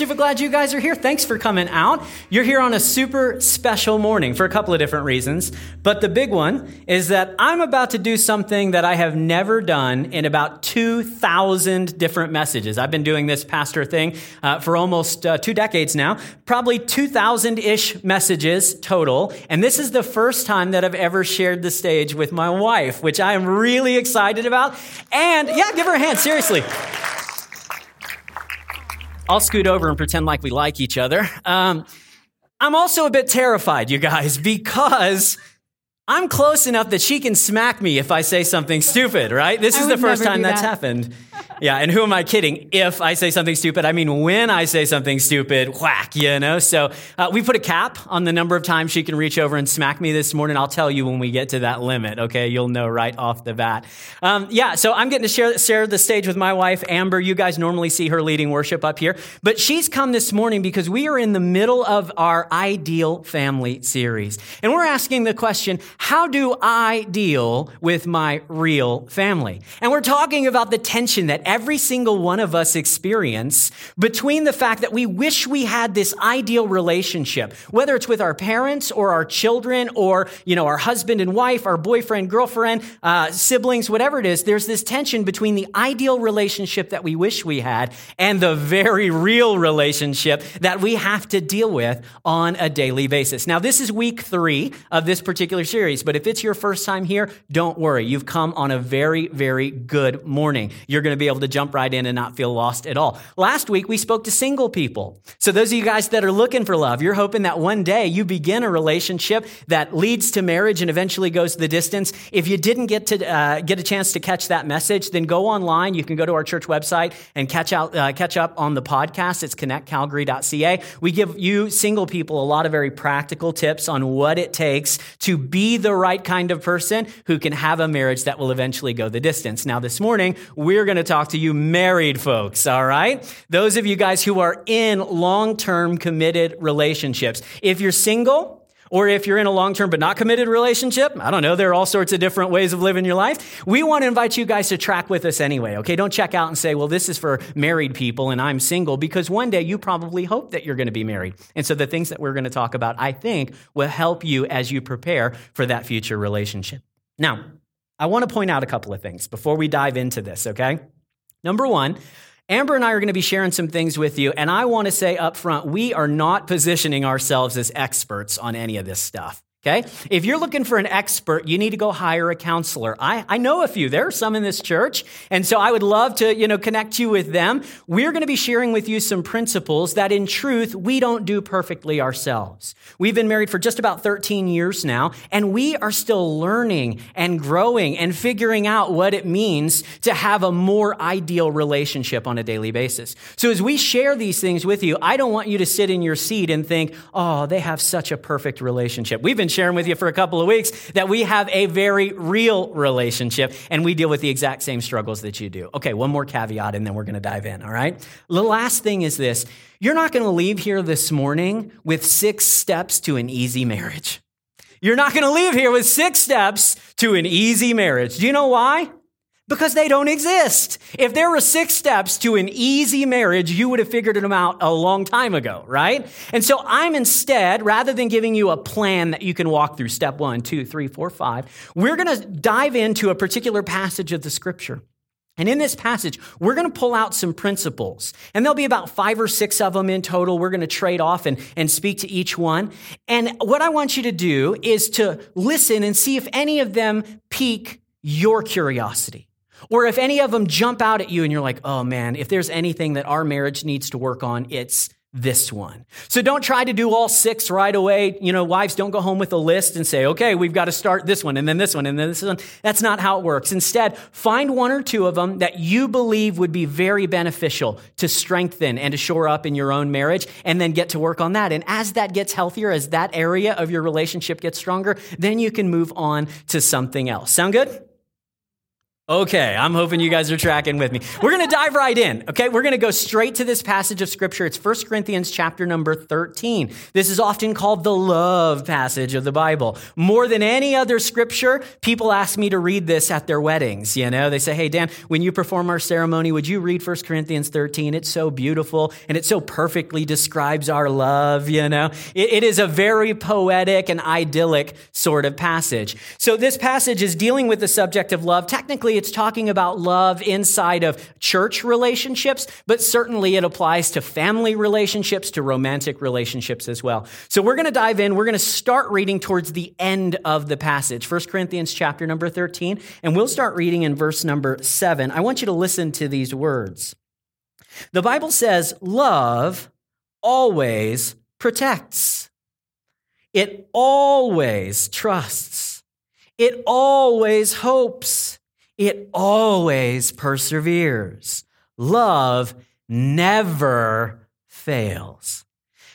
Super glad you guys are here. Thanks for coming out. You're here on a super special morning for a couple of different reasons. But the big one is that I'm about to do something that I have never done in about 2,000 different messages. I've been doing this pastor thing uh, for almost uh, two decades now, probably 2,000 ish messages total. And this is the first time that I've ever shared the stage with my wife, which I am really excited about. And yeah, give her a hand, seriously. I'll scoot over and pretend like we like each other. Um, I'm also a bit terrified, you guys, because I'm close enough that she can smack me if I say something stupid, right? This is the first time that's happened. Yeah, and who am I kidding? If I say something stupid, I mean when I say something stupid, whack, you know? So uh, we put a cap on the number of times she can reach over and smack me this morning. I'll tell you when we get to that limit, okay? You'll know right off the bat. Um, yeah, so I'm getting to share, share the stage with my wife, Amber. You guys normally see her leading worship up here, but she's come this morning because we are in the middle of our Ideal Family series. And we're asking the question, how do I deal with my real family? And we're talking about the tension that every single one of us experience between the fact that we wish we had this ideal relationship, whether it's with our parents or our children or, you know, our husband and wife, our boyfriend, girlfriend, uh, siblings, whatever it is, there's this tension between the ideal relationship that we wish we had and the very real relationship that we have to deal with on a daily basis. Now, this is week three of this particular series, but if it's your first time here, don't worry. You've come on a very, very good morning. You're going to be able to jump right in and not feel lost at all. Last week, we spoke to single people. So, those of you guys that are looking for love, you're hoping that one day you begin a relationship that leads to marriage and eventually goes the distance. If you didn't get to uh, get a chance to catch that message, then go online. You can go to our church website and catch out uh, catch up on the podcast. It's connectcalgary.ca. We give you single people a lot of very practical tips on what it takes to be the right kind of person who can have a marriage that will eventually go the distance. Now, this morning, we're going to talk to you married folks, all right? Those of you guys who are in long term committed relationships. If you're single, or if you're in a long term but not committed relationship, I don't know, there are all sorts of different ways of living your life. We want to invite you guys to track with us anyway, okay? Don't check out and say, well, this is for married people and I'm single, because one day you probably hope that you're going to be married. And so the things that we're going to talk about, I think, will help you as you prepare for that future relationship. Now, I want to point out a couple of things before we dive into this, okay? Number one, Amber and I are going to be sharing some things with you, and I want to say up front, we are not positioning ourselves as experts on any of this stuff. Okay? If you're looking for an expert, you need to go hire a counselor. I, I know a few. There are some in this church. And so I would love to, you know, connect you with them. We're going to be sharing with you some principles that in truth, we don't do perfectly ourselves. We've been married for just about 13 years now, and we are still learning and growing and figuring out what it means to have a more ideal relationship on a daily basis. So as we share these things with you, I don't want you to sit in your seat and think, oh, they have such a perfect relationship. We've been sharing with you for a couple of weeks that we have a very real relationship and we deal with the exact same struggles that you do. Okay, one more caveat and then we're going to dive in, all right? The last thing is this you're not going to leave here this morning with six steps to an easy marriage. You're not going to leave here with six steps to an easy marriage. Do you know why? Because they don't exist. If there were six steps to an easy marriage, you would have figured them out a long time ago, right? And so I'm instead, rather than giving you a plan that you can walk through step one, two, three, four, five, we're to dive into a particular passage of the scripture. And in this passage, we're going to pull out some principles. And there'll be about five or six of them in total. We're going to trade off and, and speak to each one. And what I want you to do is to listen and see if any of them pique your curiosity. Or if any of them jump out at you and you're like, oh man, if there's anything that our marriage needs to work on, it's this one. So don't try to do all six right away. You know, wives don't go home with a list and say, okay, we've got to start this one and then this one and then this one. That's not how it works. Instead, find one or two of them that you believe would be very beneficial to strengthen and to shore up in your own marriage and then get to work on that. And as that gets healthier, as that area of your relationship gets stronger, then you can move on to something else. Sound good? Okay, I'm hoping you guys are tracking with me. We're going to dive right in. Okay, we're going to go straight to this passage of scripture. It's 1 Corinthians chapter number 13. This is often called the love passage of the Bible. More than any other scripture, people ask me to read this at their weddings. You know, they say, Hey, Dan, when you perform our ceremony, would you read 1 Corinthians 13? It's so beautiful and it so perfectly describes our love. You know, it, it is a very poetic and idyllic sort of passage. So this passage is dealing with the subject of love. Technically, it's talking about love inside of church relationships, but certainly it applies to family relationships, to romantic relationships as well. So we're going to dive in. We're going to start reading towards the end of the passage, 1 Corinthians chapter number 13, and we'll start reading in verse number 7. I want you to listen to these words. The Bible says, Love always protects. It always trusts. It always hopes. It always perseveres. Love never fails.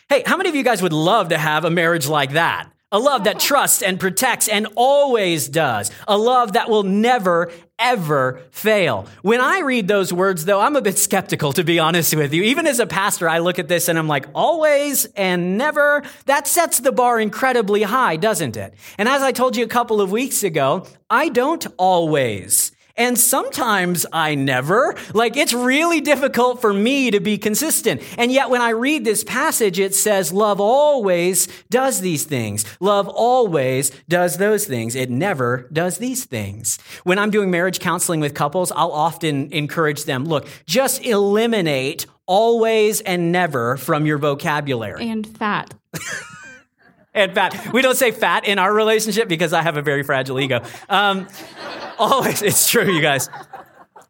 Hey, how many of you guys would love to have a marriage like that? A love that trusts and protects and always does. A love that will never, ever fail. When I read those words, though, I'm a bit skeptical, to be honest with you. Even as a pastor, I look at this and I'm like, always and never? That sets the bar incredibly high, doesn't it? And as I told you a couple of weeks ago, I don't always and sometimes I never. Like, it's really difficult for me to be consistent. And yet, when I read this passage, it says, Love always does these things. Love always does those things. It never does these things. When I'm doing marriage counseling with couples, I'll often encourage them look, just eliminate always and never from your vocabulary. And fat. and fat. We don't say fat in our relationship because I have a very fragile ego. Um, always, it's true, you guys.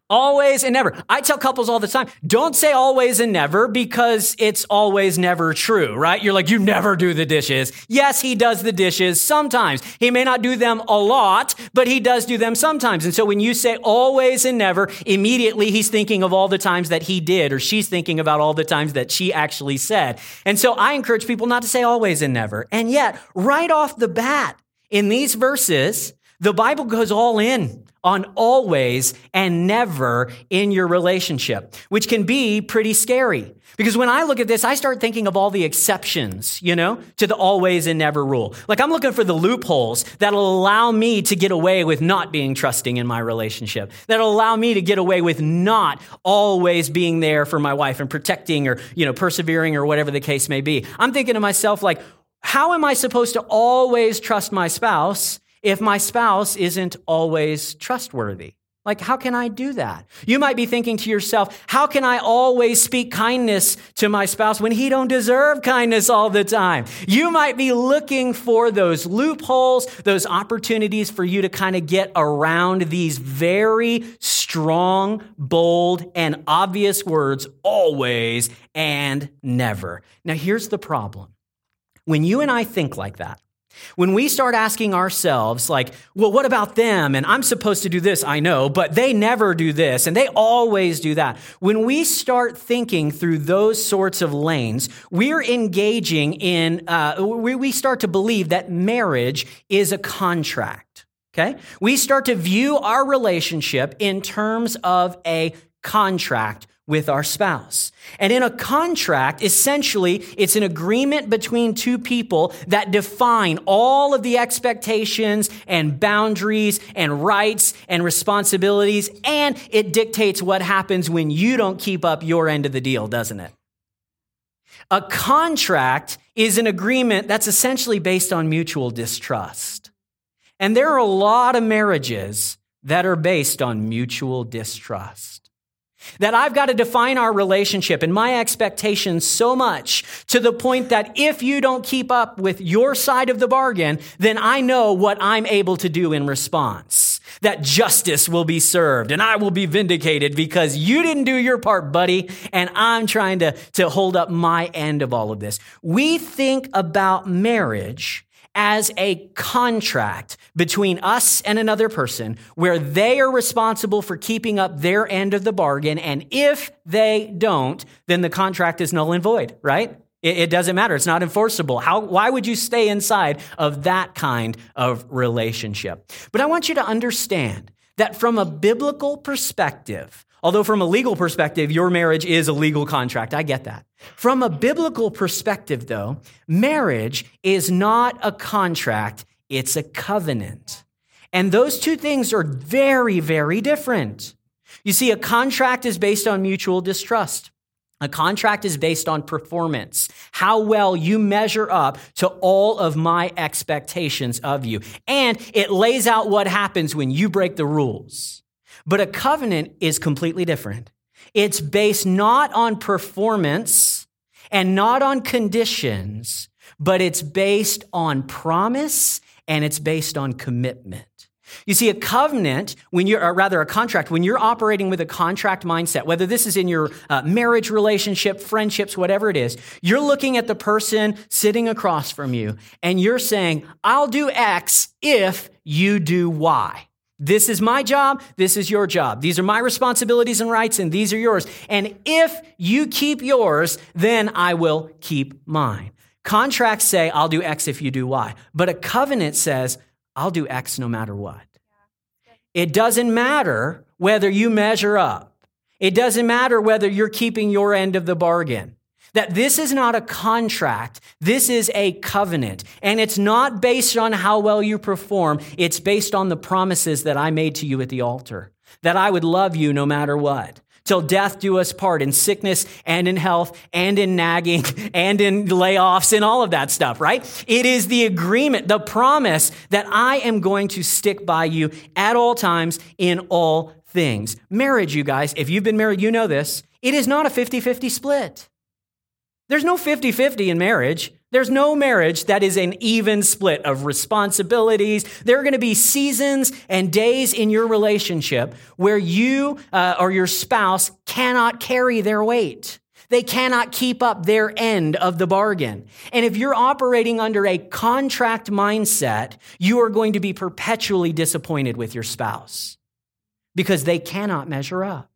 Always and never. I tell couples all the time, don't say always and never because it's always never true, right? You're like, you never do the dishes. Yes, he does the dishes sometimes. He may not do them a lot, but he does do them sometimes. And so when you say always and never, immediately he's thinking of all the times that he did, or she's thinking about all the times that she actually said. And so I encourage people not to say always and never. And yet, right off the bat, in these verses, the Bible goes all in on always and never in your relationship, which can be pretty scary. Because when I look at this, I start thinking of all the exceptions, you know, to the always and never rule. Like I'm looking for the loopholes that'll allow me to get away with not being trusting in my relationship, that'll allow me to get away with not always being there for my wife and protecting or, you know, persevering or whatever the case may be. I'm thinking to myself, like, how am I supposed to always trust my spouse if my spouse isn't always trustworthy? Like, how can I do that? You might be thinking to yourself, how can I always speak kindness to my spouse when he don't deserve kindness all the time? You might be looking for those loopholes, those opportunities for you to kind of get around these very strong, bold, and obvious words, always and never. Now, here's the problem. When you and I think like that, when we start asking ourselves, like, well, what about them? And I'm supposed to do this, I know, but they never do this, and they always do that. When we start thinking through those sorts of lanes, we're engaging in, uh, we, we start to believe that marriage is a contract. Okay? We start to view our relationship in terms of a contract with our spouse. And in a contract, essentially, it's an agreement between two people that define all of the expectations and boundaries and rights and responsibilities, and it dictates what happens when you don't keep up your end of the deal, doesn't it? A contract is an agreement that's essentially based on mutual distrust. And there are a lot of marriages that are based on mutual distrust. That I've got to define our relationship and my expectations so much to the point that if you don't keep up with your side of the bargain, then I know what I'm able to do in response. That justice will be served and I will be vindicated because you didn't do your part, buddy, and I'm trying to, to hold up my end of all of this. We think about marriage as a contract between us and another person where they are responsible for keeping up their end of the bargain. And if they don't, then the contract is null and void, right? It, it doesn't matter. It's not enforceable. How, why would you stay inside of that kind of relationship? But I want you to understand that from a biblical perspective, although from a legal perspective, your marriage is a legal contract, I get that. From a biblical perspective, though, marriage is not a contract, it's a covenant. And those two things are very, very different. You see, a contract is based on mutual distrust. A contract is based on performance, how well you measure up to all of my expectations of you. And it lays out what happens when you break the rules. But a covenant is completely different. It's based not on performance and not on conditions, but it's based on promise and it's based on commitment. You see, a covenant, when you're, or rather a contract, when you're operating with a contract mindset, whether this is in your uh, marriage relationship, friendships, whatever it is, you're looking at the person sitting across from you and you're saying, I'll do X if you do Y. This is my job. This is your job. These are my responsibilities and rights, and these are yours. And if you keep yours, then I will keep mine. Contracts say, I'll do X if you do Y. But a covenant says, I'll do X no matter what. It doesn't matter whether you measure up. It doesn't matter whether you're keeping your end of the bargain. That this is not a contract. This is a covenant. And it's not based on how well you perform. It's based on the promises that I made to you at the altar. That I would love you no matter what till death do us part in sickness and in health and in nagging and in layoffs and all of that stuff, right? It is the agreement, the promise that I am going to stick by you at all times in all things. Marriage, you guys, if you've been married, you know this. It is not a 50 50 split. There's no 50 50 in marriage. There's no marriage that is an even split of responsibilities. There are going to be seasons and days in your relationship where you uh, or your spouse cannot carry their weight. They cannot keep up their end of the bargain. And if you're operating under a contract mindset, you are going to be perpetually disappointed with your spouse because they cannot measure up.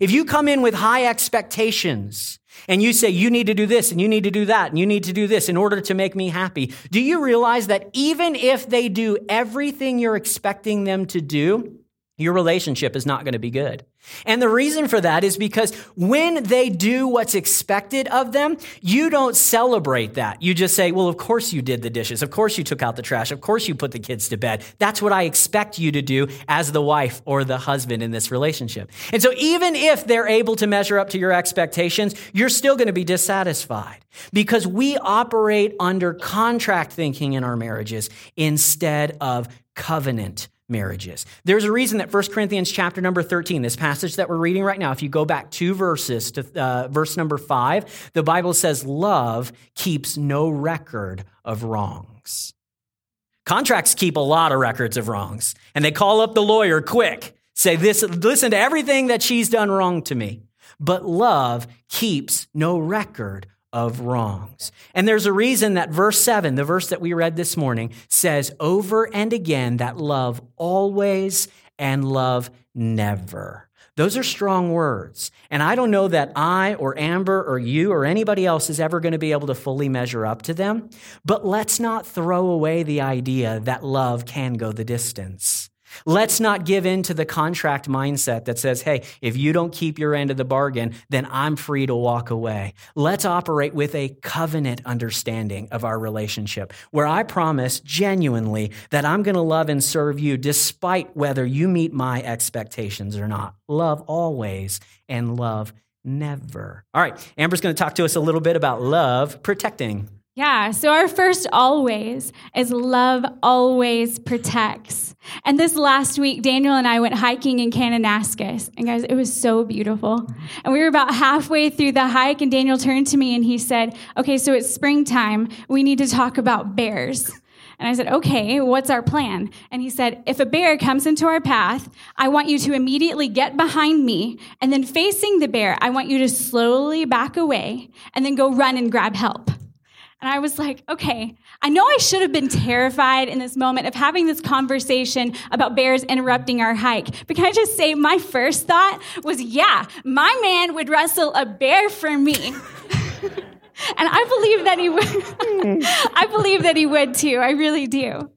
If you come in with high expectations and you say, you need to do this and you need to do that and you need to do this in order to make me happy, do you realize that even if they do everything you're expecting them to do, your relationship is not going to be good. And the reason for that is because when they do what's expected of them, you don't celebrate that. You just say, well, of course you did the dishes. Of course you took out the trash. Of course you put the kids to bed. That's what I expect you to do as the wife or the husband in this relationship. And so even if they're able to measure up to your expectations, you're still going to be dissatisfied because we operate under contract thinking in our marriages instead of covenant marriages. There's a reason that 1 Corinthians chapter number 13, this passage that we're reading right now, if you go back two verses to uh, verse number 5, the Bible says love keeps no record of wrongs. Contracts keep a lot of records of wrongs, and they call up the lawyer quick, say this listen to everything that she's done wrong to me. But love keeps no record of wrongs. And there's a reason that verse 7, the verse that we read this morning, says over and again that love always and love never. Those are strong words. And I don't know that I or Amber or you or anybody else is ever going to be able to fully measure up to them. But let's not throw away the idea that love can go the distance. Let's not give in to the contract mindset that says, hey, if you don't keep your end of the bargain, then I'm free to walk away. Let's operate with a covenant understanding of our relationship where I promise genuinely that I'm going to love and serve you despite whether you meet my expectations or not. Love always and love never. All right, Amber's going to talk to us a little bit about love protecting. Yeah, so our first always is love always protects. And this last week, Daniel and I went hiking in Kananaskis. And guys, it was so beautiful. And we were about halfway through the hike, and Daniel turned to me and he said, Okay, so it's springtime. We need to talk about bears. And I said, okay, what's our plan? And he said, if a bear comes into our path, I want you to immediately get behind me. And then facing the bear, I want you to slowly back away and then go run and grab help. And I was like, okay, I know I should have been terrified in this moment of having this conversation about bears interrupting our hike. But can I just say, my first thought was, yeah, my man would wrestle a bear for me. and I believe that he would. I believe that he would too. I really do.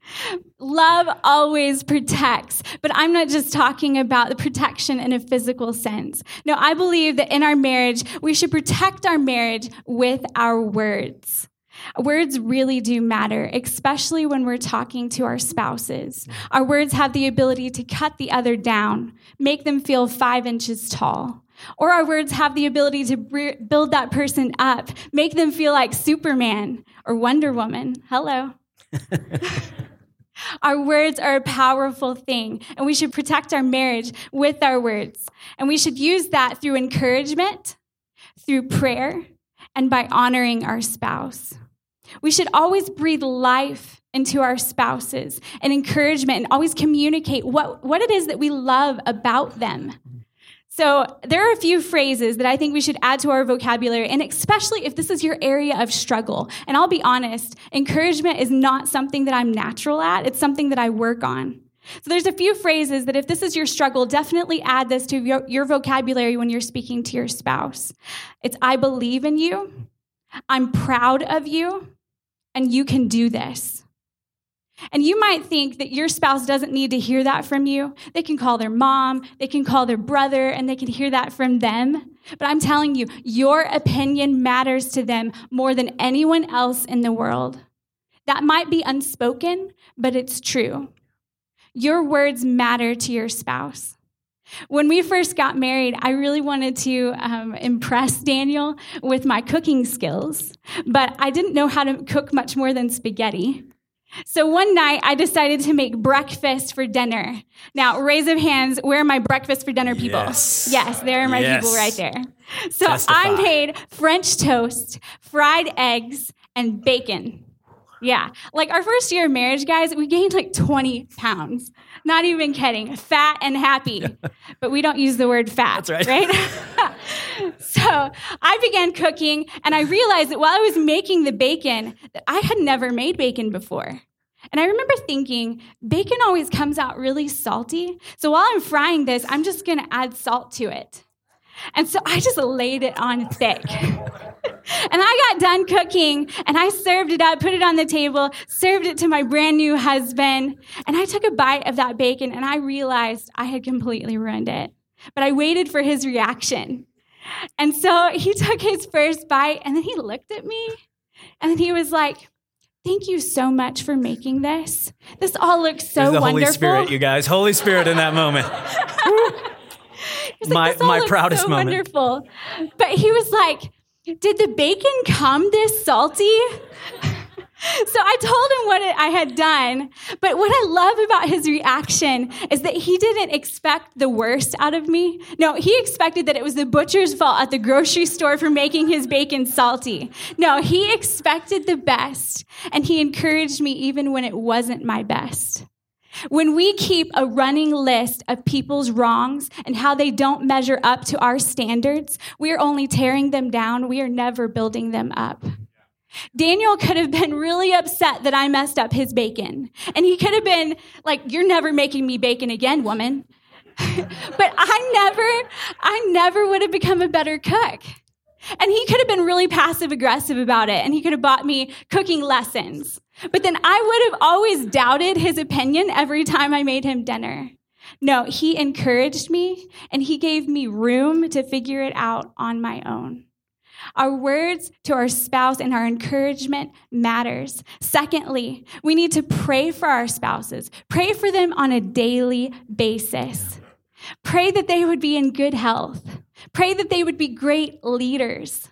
Love always protects, but I'm not just talking about the protection in a physical sense. No, I believe that in our marriage, we should protect our marriage with our words. Words really do matter, especially when we're talking to our spouses. Our words have the ability to cut the other down, make them feel five inches tall. Or our words have the ability to build that person up, make them feel like Superman or Wonder Woman. Hello. our words are a powerful thing, and we should protect our marriage with our words. And we should use that through encouragement, through prayer, and by honoring our spouse. We should always breathe life into our spouses and encouragement and always communicate what, what it is that we love about them. So, there are a few phrases that I think we should add to our vocabulary, and especially if this is your area of struggle. And I'll be honest, encouragement is not something that I'm natural at, it's something that I work on. So, there's a few phrases that if this is your struggle, definitely add this to your, your vocabulary when you're speaking to your spouse. It's I believe in you, I'm proud of you, and you can do this. And you might think that your spouse doesn't need to hear that from you. They can call their mom, they can call their brother, and they can hear that from them. But I'm telling you, your opinion matters to them more than anyone else in the world. That might be unspoken, but it's true. Your words matter to your spouse. When we first got married, I really wanted to um, impress Daniel with my cooking skills, but I didn't know how to cook much more than spaghetti. So one night I decided to make breakfast for dinner. Now, raise of hands, where are my breakfast for dinner people? Yes, yes there are my yes. people right there. So Testify. I made French toast, fried eggs, and bacon. Yeah. Like our first year of marriage, guys, we gained like 20 pounds. Not even kidding. Fat and happy. but we don't use the word fat. That's right. Right? so I began cooking and I realized that while I was making the bacon, that I had never made bacon before. And I remember thinking, bacon always comes out really salty. So while I'm frying this, I'm just going to add salt to it. And so I just laid it on thick. And I got done cooking and I served it up, put it on the table, served it to my brand new husband. And I took a bite of that bacon and I realized I had completely ruined it. But I waited for his reaction. And so he took his first bite and then he looked at me and then he was like, Thank you so much for making this. This all looks so the wonderful. Holy Spirit, you guys. Holy Spirit in that moment. My my proudest so moment. Wonderful. But he was like, did the bacon come this salty? So I told him what I had done. But what I love about his reaction is that he didn't expect the worst out of me. No, he expected that it was the butcher's fault at the grocery store for making his bacon salty. No, he expected the best. And he encouraged me even when it wasn't my best. When we keep a running list of people's wrongs and how they don't measure up to our standards, we are only tearing them down. We are never building them up. Daniel could have been really upset that I messed up his bacon. And he could have been like, You're never making me bacon again, woman. but I never, I never would have become a better cook. And he could have been really passive aggressive about it. And he could have bought me cooking lessons. But then I would have always doubted his opinion every time I made him dinner. No, he encouraged me and he gave me room to figure it out on my own. Our words to our spouse and our encouragement matters. Secondly, we need to pray for our spouses. Pray for them on a daily basis. Pray that they would be in good health. Pray that they would be great leaders.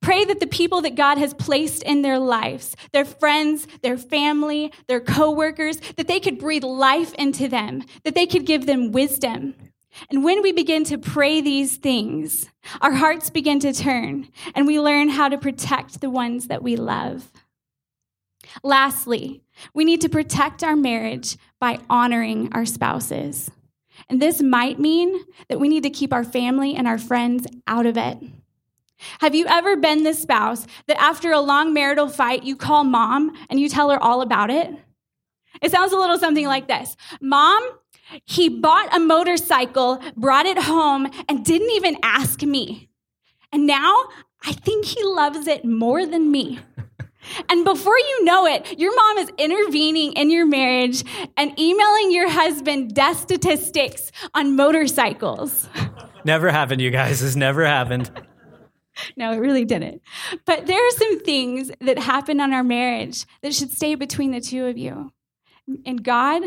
Pray that the people that God has placed in their lives, their friends, their family, their coworkers, that they could breathe life into them, that they could give them wisdom. And when we begin to pray these things, our hearts begin to turn and we learn how to protect the ones that we love. Lastly, we need to protect our marriage by honoring our spouses. And this might mean that we need to keep our family and our friends out of it. Have you ever been the spouse that after a long marital fight, you call mom and you tell her all about it? It sounds a little something like this Mom, he bought a motorcycle, brought it home, and didn't even ask me. And now I think he loves it more than me. And before you know it, your mom is intervening in your marriage and emailing your husband death statistics on motorcycles. Never happened, you guys. This never happened. No, it really didn't. But there are some things that happen on our marriage that should stay between the two of you and God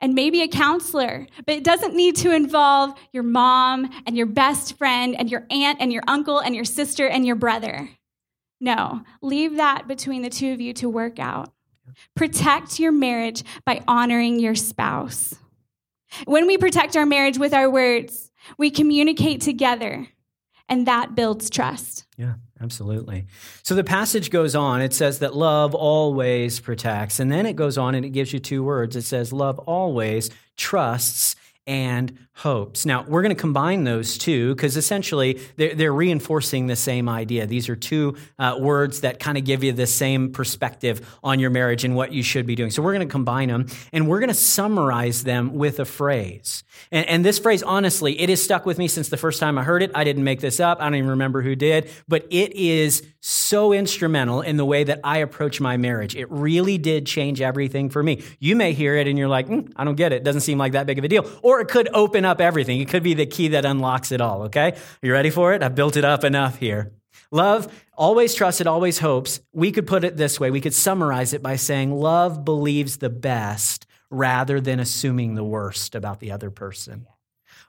and maybe a counselor, but it doesn't need to involve your mom and your best friend and your aunt and your uncle and your sister and your brother. No, leave that between the two of you to work out. Protect your marriage by honoring your spouse. When we protect our marriage with our words, we communicate together, and that builds trust. Yeah, absolutely. So the passage goes on. It says that love always protects. And then it goes on and it gives you two words. It says, love always trusts and hopes. Now, we're going to combine those two because essentially they're, they're, reinforcing the same idea. These are two uh, words that kind of give you the same perspective on your marriage and what you should be doing. So, we're going to combine them and we're going to summarize them with a phrase. And, and this phrase, honestly, it has stuck with me since the first time I heard it. I didn't make this up, I don't even remember who did, but it is so instrumental in the way that I approach my marriage. It really did change everything for me. You may hear it and you're like, mm, I don't get it. it. Doesn't seem like that big of a deal. Or it could open up everything. It could be the key that unlocks it all, okay? Are you ready for it? I've built it up enough here. Love always trusts, it always hopes. We could put it this way we could summarize it by saying, Love believes the best rather than assuming the worst about the other person.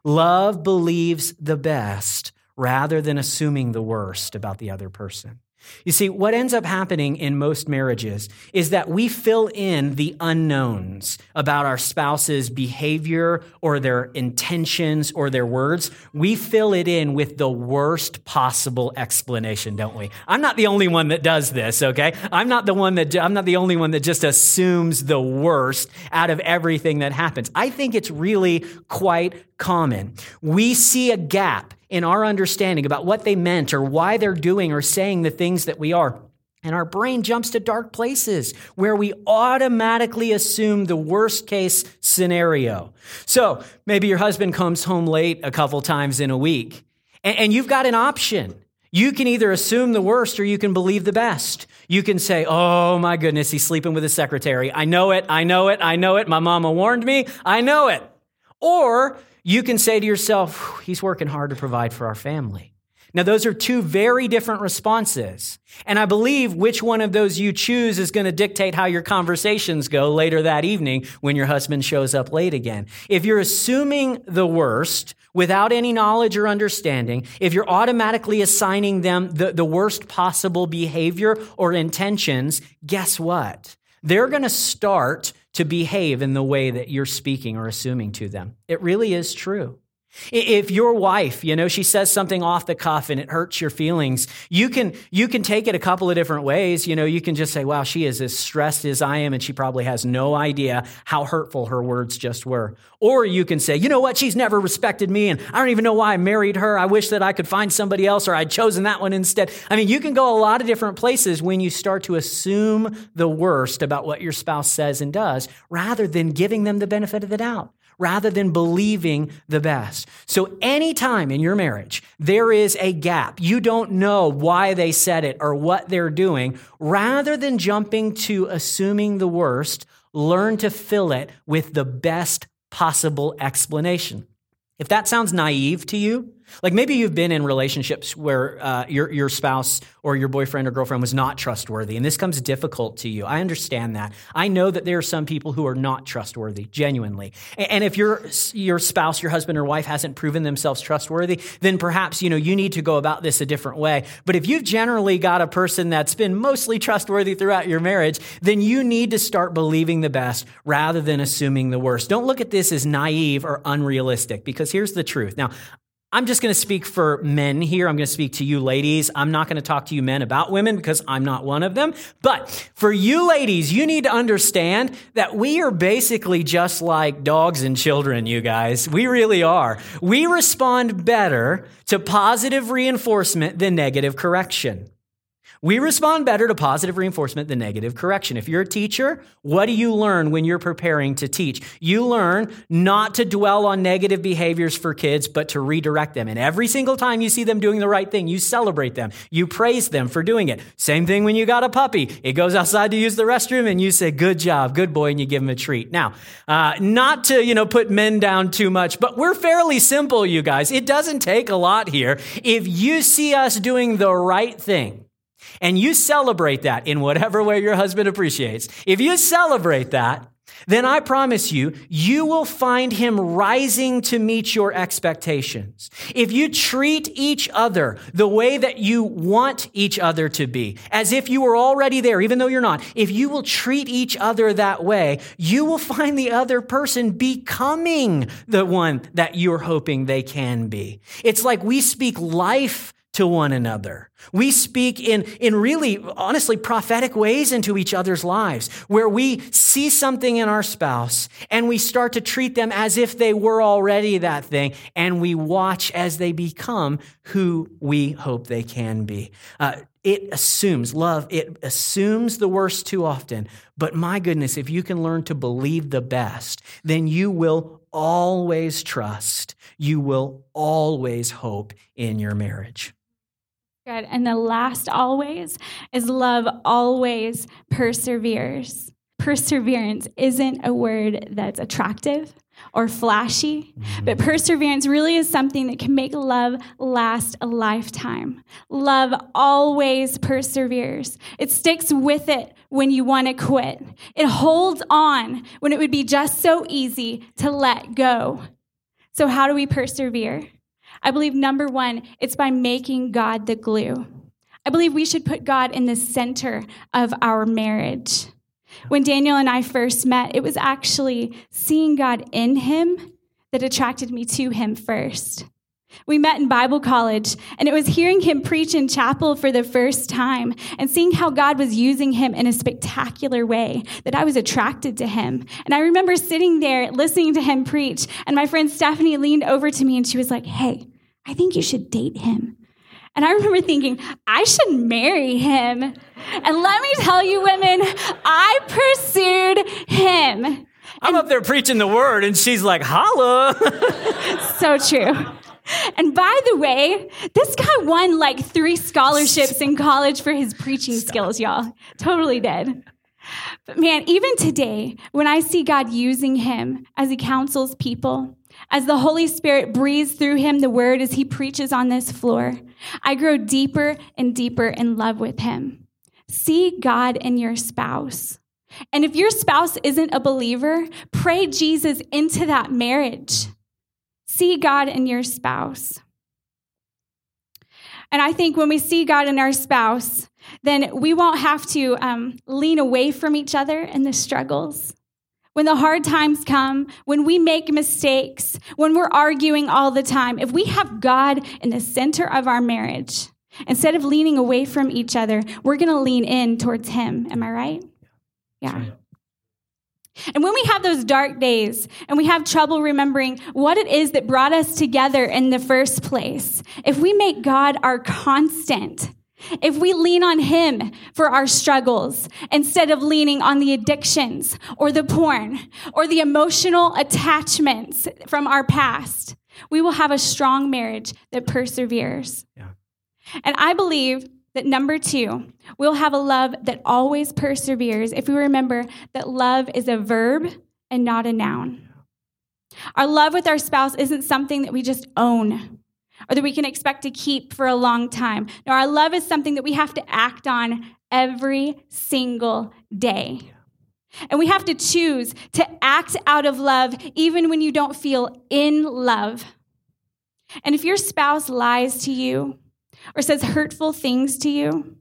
Love believes the best rather than assuming the worst about the other person. You see, what ends up happening in most marriages is that we fill in the unknowns about our spouse's behavior or their intentions or their words. We fill it in with the worst possible explanation, don't we? I'm not the only one that does this, okay? I'm not the one that I'm not the only one that just assumes the worst out of everything that happens. I think it's really quite common. We see a gap in our understanding about what they meant or why they're doing or saying the things that we are. And our brain jumps to dark places where we automatically assume the worst case scenario. So maybe your husband comes home late a couple times in a week, and, you've got an option. You can either assume the worst or you can believe the best. You can say, Oh my goodness, he's sleeping with his secretary. I know it, I know it, I know it. My mama warned me, I know it. Or you can say to yourself, He's working hard to provide for our family. Now, those are two very different responses. And I believe which one of those you choose is going to dictate how your conversations go later that evening when your husband shows up late again. If you're assuming the worst without any knowledge or understanding, if you're automatically assigning them the, the worst possible behavior or intentions, guess what? They're going to start to behave in the way that you're speaking or assuming to them. It really is true. If your wife, you know, she says something off the cuff and it hurts your feelings, you can you can take it a couple of different ways. You know, you can just say, "Wow, she is as stressed as I am and she probably has no idea how hurtful her words just were." Or you can say, "You know what? She's never respected me and I don't even know why I married her. I wish that I could find somebody else or I'd chosen that one instead." I mean, you can go a lot of different places when you start to assume the worst about what your spouse says and does rather than giving them the benefit of the doubt rather than believing the best. So, anytime in your marriage there is a gap, you don't know why they said it or what they're doing, rather than jumping to assuming the worst, learn to fill it with the best possible explanation. If that sounds naive to you, like maybe you've been in relationships where uh, your, your spouse or your boyfriend or girlfriend was not trustworthy, and this comes difficult to you. I understand that. I know that there are some people who are not trustworthy, genuinely. And if your, your spouse, your husband or wife hasn't proven themselves trustworthy, then perhaps, you know, you need to go about this a different way. But if you've generally got a person that's been mostly trustworthy throughout your marriage, then you need to start believing the best rather than assuming the worst. Don't look at this as naive or unrealistic because here's the truth. Now, I'm just going to speak for men here. I'm going to speak to you ladies. I'm not going to talk to you men about women because I'm not one of them. But for you ladies, you need to understand that we are basically just like dogs and children, you guys. We really are. We respond better to positive reinforcement than negative correction. We respond better to positive reinforcement than negative correction. If you're a teacher, what do you learn when you're preparing to teach? You learn not to dwell on negative behaviors for kids, but to redirect them. And every single time you see them doing the right thing, you celebrate them. You praise them for doing it. Same thing when you got a puppy. It goes outside to use the restroom and you say, good job, good boy, and you give him a treat. Now, uh, not to, you know, put men down too much, but we're fairly simple, you guys. It doesn't take a lot here. If you see us doing the right thing, and you celebrate that in whatever way your husband appreciates, if you celebrate that, then I promise you, you will find him rising to meet your expectations. If you treat each other the way that you want each other to be, as if you were already there, even though you're not, if you will treat each other that way, you will find the other person becoming the one that you're hoping they can be. It's like we speak life to one another. We speak in, in really, honestly, prophetic ways into each other's lives, where we see something in our spouse and we start to treat them as if they were already that thing, and we watch as they become who we hope they can be. Uh, it assumes, love, it assumes the worst too often. But my goodness, if you can learn to believe the best, then you will always trust, you will always hope in your marriage. Good. And the last always is love always perseveres. Perseverance isn't a word that's attractive or flashy, mm-hmm. but perseverance really is something that can make love last a lifetime. Love always perseveres. It sticks with it when you want to quit. It holds on when it would be just so easy to let go. So, how do we persevere? I believe number one, it's by making God the glue. I believe we should put God in the center of our marriage. When Daniel and I first met, it was actually seeing God in him that attracted me to him first. We met in Bible college, and it was hearing him preach in chapel for the first time and seeing how God was using him in a spectacular way that I was attracted to him. And I remember sitting there listening to him preach, and my friend Stephanie leaned over to me and she was like, Hey, I think you should date him. And I remember thinking, I should marry him. And let me tell you, women, I pursued him. I'm and up there preaching the word, and she's like, holla. so true. And by the way, this guy won like three scholarships in college for his preaching Stop. skills, y'all. Totally did. But man, even today, when I see God using him as he counsels people, as the Holy Spirit breathes through him the word as he preaches on this floor, I grow deeper and deeper in love with him. See God in your spouse. And if your spouse isn't a believer, pray Jesus into that marriage. See God in your spouse. And I think when we see God in our spouse, then we won't have to um, lean away from each other in the struggles. When the hard times come, when we make mistakes, when we're arguing all the time, if we have God in the center of our marriage, instead of leaning away from each other, we're going to lean in towards Him. Am I right? Yeah. And when we have those dark days and we have trouble remembering what it is that brought us together in the first place, if we make God our constant, if we lean on Him for our struggles instead of leaning on the addictions or the porn or the emotional attachments from our past, we will have a strong marriage that perseveres. Yeah. And I believe that number two, we'll have a love that always perseveres if we remember that love is a verb and not a noun. Our love with our spouse isn't something that we just own or that we can expect to keep for a long time. No, our love is something that we have to act on every single day. And we have to choose to act out of love even when you don't feel in love. And if your spouse lies to you or says hurtful things to you,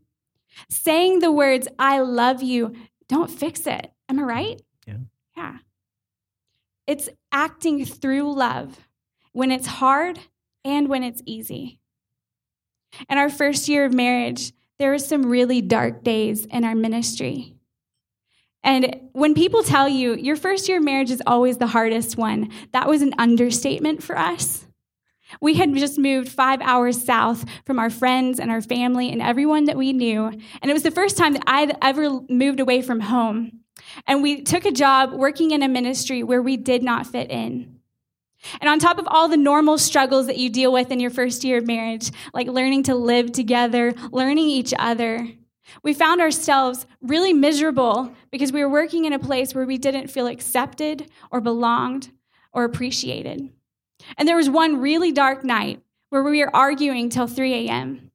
saying the words, I love you, don't fix it. Am I right? Yeah. Yeah. It's acting through love when it's hard and when it's easy. In our first year of marriage, there were some really dark days in our ministry. And when people tell you your first year of marriage is always the hardest one, that was an understatement for us. We had just moved five hours south from our friends and our family and everyone that we knew. And it was the first time that I'd ever moved away from home. And we took a job working in a ministry where we did not fit in. And on top of all the normal struggles that you deal with in your first year of marriage, like learning to live together, learning each other, we found ourselves really miserable because we were working in a place where we didn't feel accepted or belonged or appreciated. And there was one really dark night where we were arguing till 3 a.m.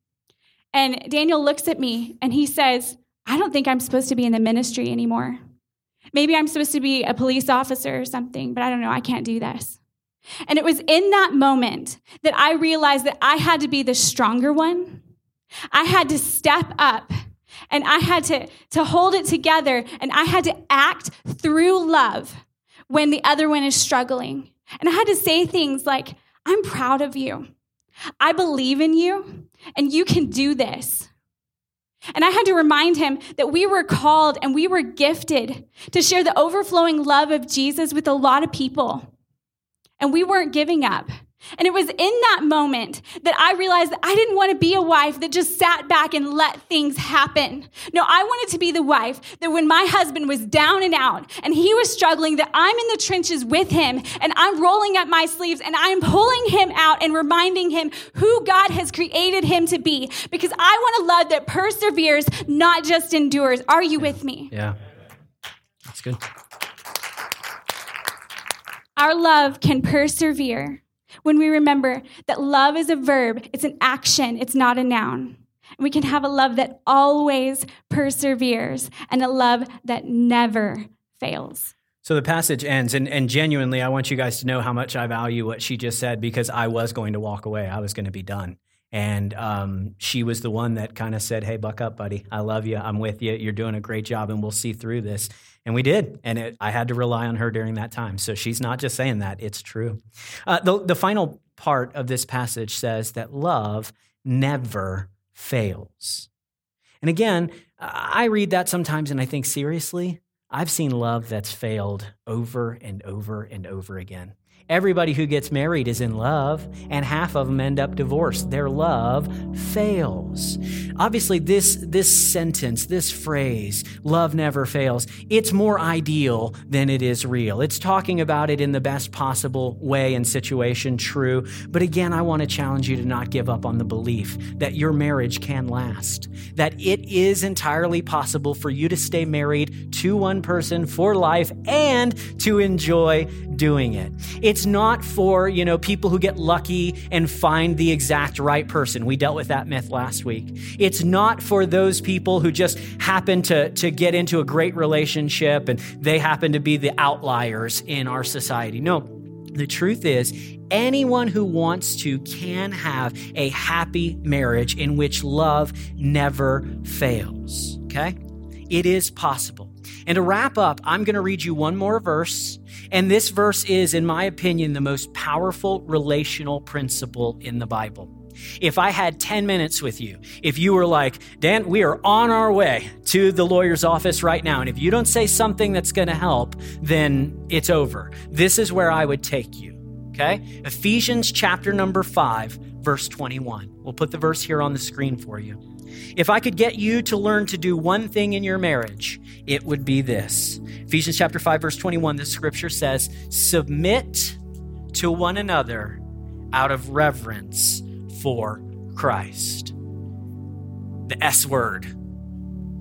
And Daniel looks at me and he says, I don't think I'm supposed to be in the ministry anymore. Maybe I'm supposed to be a police officer or something, but I don't know. I can't do this. And it was in that moment that I realized that I had to be the stronger one. I had to step up and I had to, to hold it together and I had to act through love when the other one is struggling. And I had to say things like, I'm proud of you. I believe in you, and you can do this. And I had to remind him that we were called and we were gifted to share the overflowing love of Jesus with a lot of people. And we weren't giving up. And it was in that moment that I realized that I didn't want to be a wife that just sat back and let things happen. No, I wanted to be the wife that when my husband was down and out and he was struggling, that I'm in the trenches with him and I'm rolling up my sleeves and I'm pulling him out and reminding him who God has created him to be. Because I want a love that perseveres, not just endures. Are you with me? Yeah. That's good. Our love can persevere when we remember that love is a verb, it's an action, it's not a noun. We can have a love that always perseveres and a love that never fails. So the passage ends, and, and genuinely, I want you guys to know how much I value what she just said because I was going to walk away. I was going to be done. And um, she was the one that kind of said, Hey, buck up, buddy. I love you. I'm with you. You're doing a great job, and we'll see through this. And we did. And it, I had to rely on her during that time. So she's not just saying that, it's true. Uh, the, the final part of this passage says that love never fails. And again, I read that sometimes and I think, seriously, I've seen love that's failed over and over and over again. Everybody who gets married is in love, and half of them end up divorced. Their love fails. Obviously, this, this sentence, this phrase, love never fails, it's more ideal than it is real. It's talking about it in the best possible way and situation, true. But again, I want to challenge you to not give up on the belief that your marriage can last, that it is entirely possible for you to stay married to one person for life and to enjoy doing it. It's not for, you know, people who get lucky and find the exact right person. We dealt with that myth last week. It's not for those people who just happen to, to get into a great relationship and they happen to be the outliers in our society. No, the truth is, anyone who wants to can have a happy marriage in which love never fails. Okay? It is possible. And to wrap up, I'm going to read you one more verse. And this verse is, in my opinion, the most powerful relational principle in the Bible. If I had 10 minutes with you, if you were like, Dan, we are on our way to the lawyer's office right now, and if you don't say something that's going to help, then it's over. This is where I would take you. Okay? Ephesians chapter number 5, verse 21. We'll put the verse here on the screen for you. If I could get you to learn to do one thing in your marriage, it would be this. Ephesians chapter 5 verse 21 the scripture says, "Submit to one another out of reverence for Christ." The S word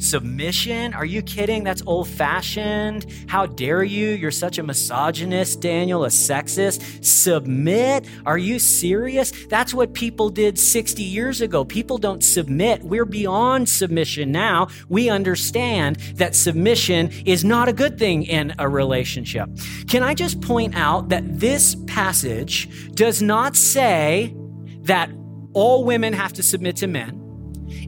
Submission? Are you kidding? That's old fashioned. How dare you? You're such a misogynist, Daniel, a sexist. Submit? Are you serious? That's what people did 60 years ago. People don't submit. We're beyond submission now. We understand that submission is not a good thing in a relationship. Can I just point out that this passage does not say that all women have to submit to men?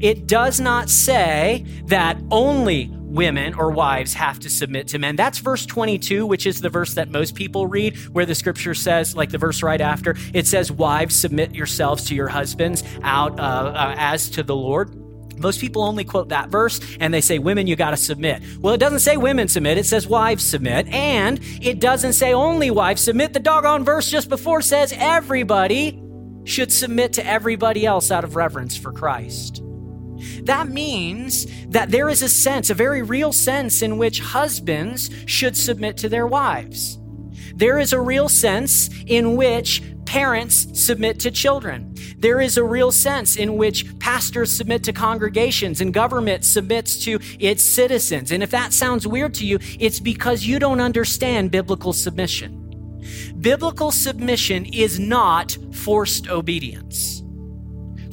It does not say that only women or wives have to submit to men. That's verse 22, which is the verse that most people read, where the scripture says, like the verse right after, it says, Wives, submit yourselves to your husbands out uh, uh, as to the Lord. Most people only quote that verse and they say, Women, you got to submit. Well, it doesn't say women submit, it says wives submit. And it doesn't say only wives submit. The doggone verse just before says everybody should submit to everybody else out of reverence for Christ. That means that there is a sense, a very real sense, in which husbands should submit to their wives. There is a real sense in which parents submit to children. There is a real sense in which pastors submit to congregations and government submits to its citizens. And if that sounds weird to you, it's because you don't understand biblical submission. Biblical submission is not forced obedience.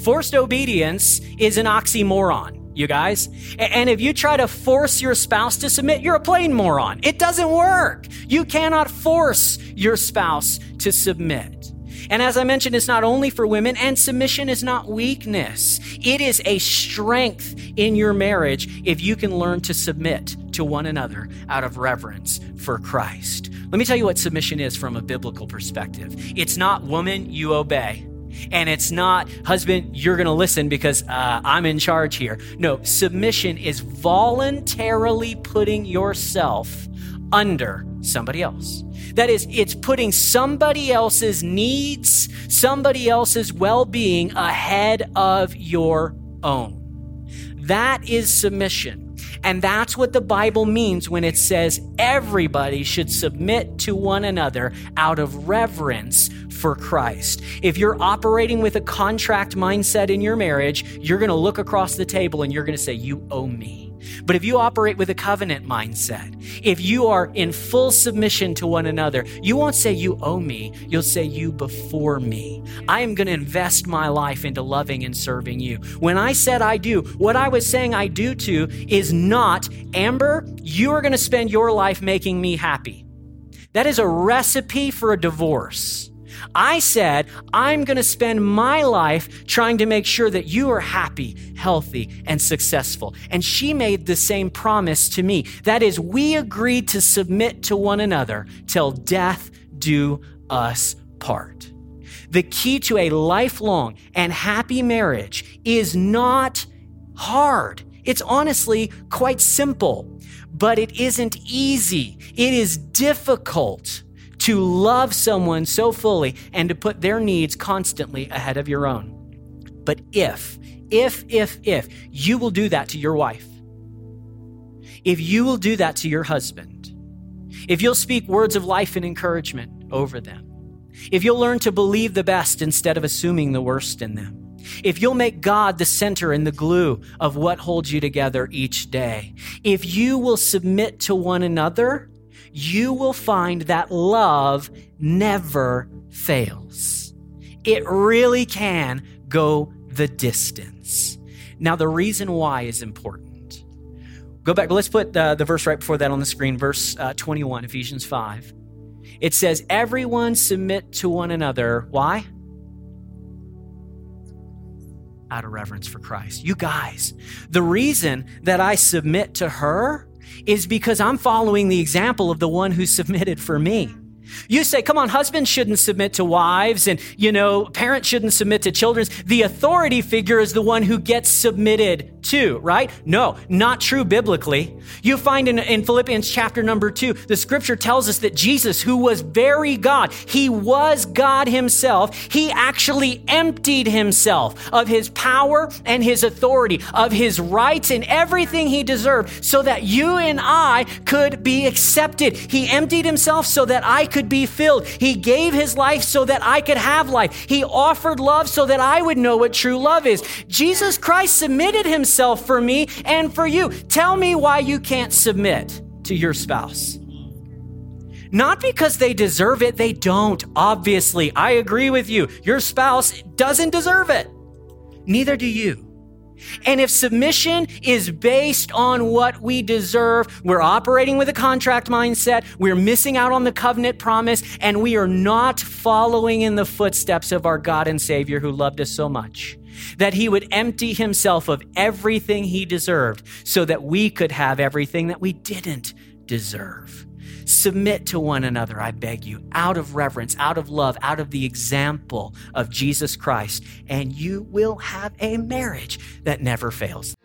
Forced obedience is an oxymoron, you guys. And if you try to force your spouse to submit, you're a plain moron. It doesn't work. You cannot force your spouse to submit. And as I mentioned, it's not only for women, and submission is not weakness. It is a strength in your marriage if you can learn to submit to one another out of reverence for Christ. Let me tell you what submission is from a biblical perspective. It's not woman, you obey. And it's not, husband, you're going to listen because uh, I'm in charge here. No, submission is voluntarily putting yourself under somebody else. That is, it's putting somebody else's needs, somebody else's well being ahead of your own. That is submission. And that's what the Bible means when it says everybody should submit to one another out of reverence for Christ. If you're operating with a contract mindset in your marriage, you're going to look across the table and you're going to say, You owe me. But if you operate with a covenant mindset, if you are in full submission to one another, you won't say, You owe me. You'll say, You before me. I am going to invest my life into loving and serving you. When I said I do, what I was saying I do to is not, Amber, you are going to spend your life making me happy. That is a recipe for a divorce. I said, I'm going to spend my life trying to make sure that you are happy, healthy, and successful. And she made the same promise to me. That is, we agreed to submit to one another till death do us part. The key to a lifelong and happy marriage is not hard. It's honestly quite simple, but it isn't easy. It is difficult to love someone so fully and to put their needs constantly ahead of your own. But if, if, if, if you will do that to your wife, if you will do that to your husband, if you'll speak words of life and encouragement over them, if you'll learn to believe the best instead of assuming the worst in them, if you'll make God the center and the glue of what holds you together each day, if you will submit to one another, you will find that love never fails. It really can go the distance. Now, the reason why is important. Go back, let's put the, the verse right before that on the screen, verse uh, 21, Ephesians 5. It says, Everyone submit to one another. Why? Out of reverence for Christ. You guys, the reason that I submit to her is because I'm following the example of the one who submitted for me. You say, come on, husbands shouldn't submit to wives, and, you know, parents shouldn't submit to children. The authority figure is the one who gets submitted to, right? No, not true biblically. You find in, in Philippians chapter number two, the scripture tells us that Jesus, who was very God, he was God himself, he actually emptied himself of his power and his authority, of his rights and everything he deserved, so that you and I could be accepted. He emptied himself so that I could be filled. He gave his life so that I could have life. He offered love so that I would know what true love is. Jesus Christ submitted himself for me and for you. Tell me why you can't submit to your spouse. Not because they deserve it, they don't. Obviously, I agree with you. Your spouse doesn't deserve it. Neither do you. And if submission is based on what we deserve, we're operating with a contract mindset, we're missing out on the covenant promise, and we are not following in the footsteps of our God and Savior who loved us so much. That he would empty himself of everything he deserved so that we could have everything that we didn't deserve. Submit to one another, I beg you, out of reverence, out of love, out of the example of Jesus Christ, and you will have a marriage that never fails.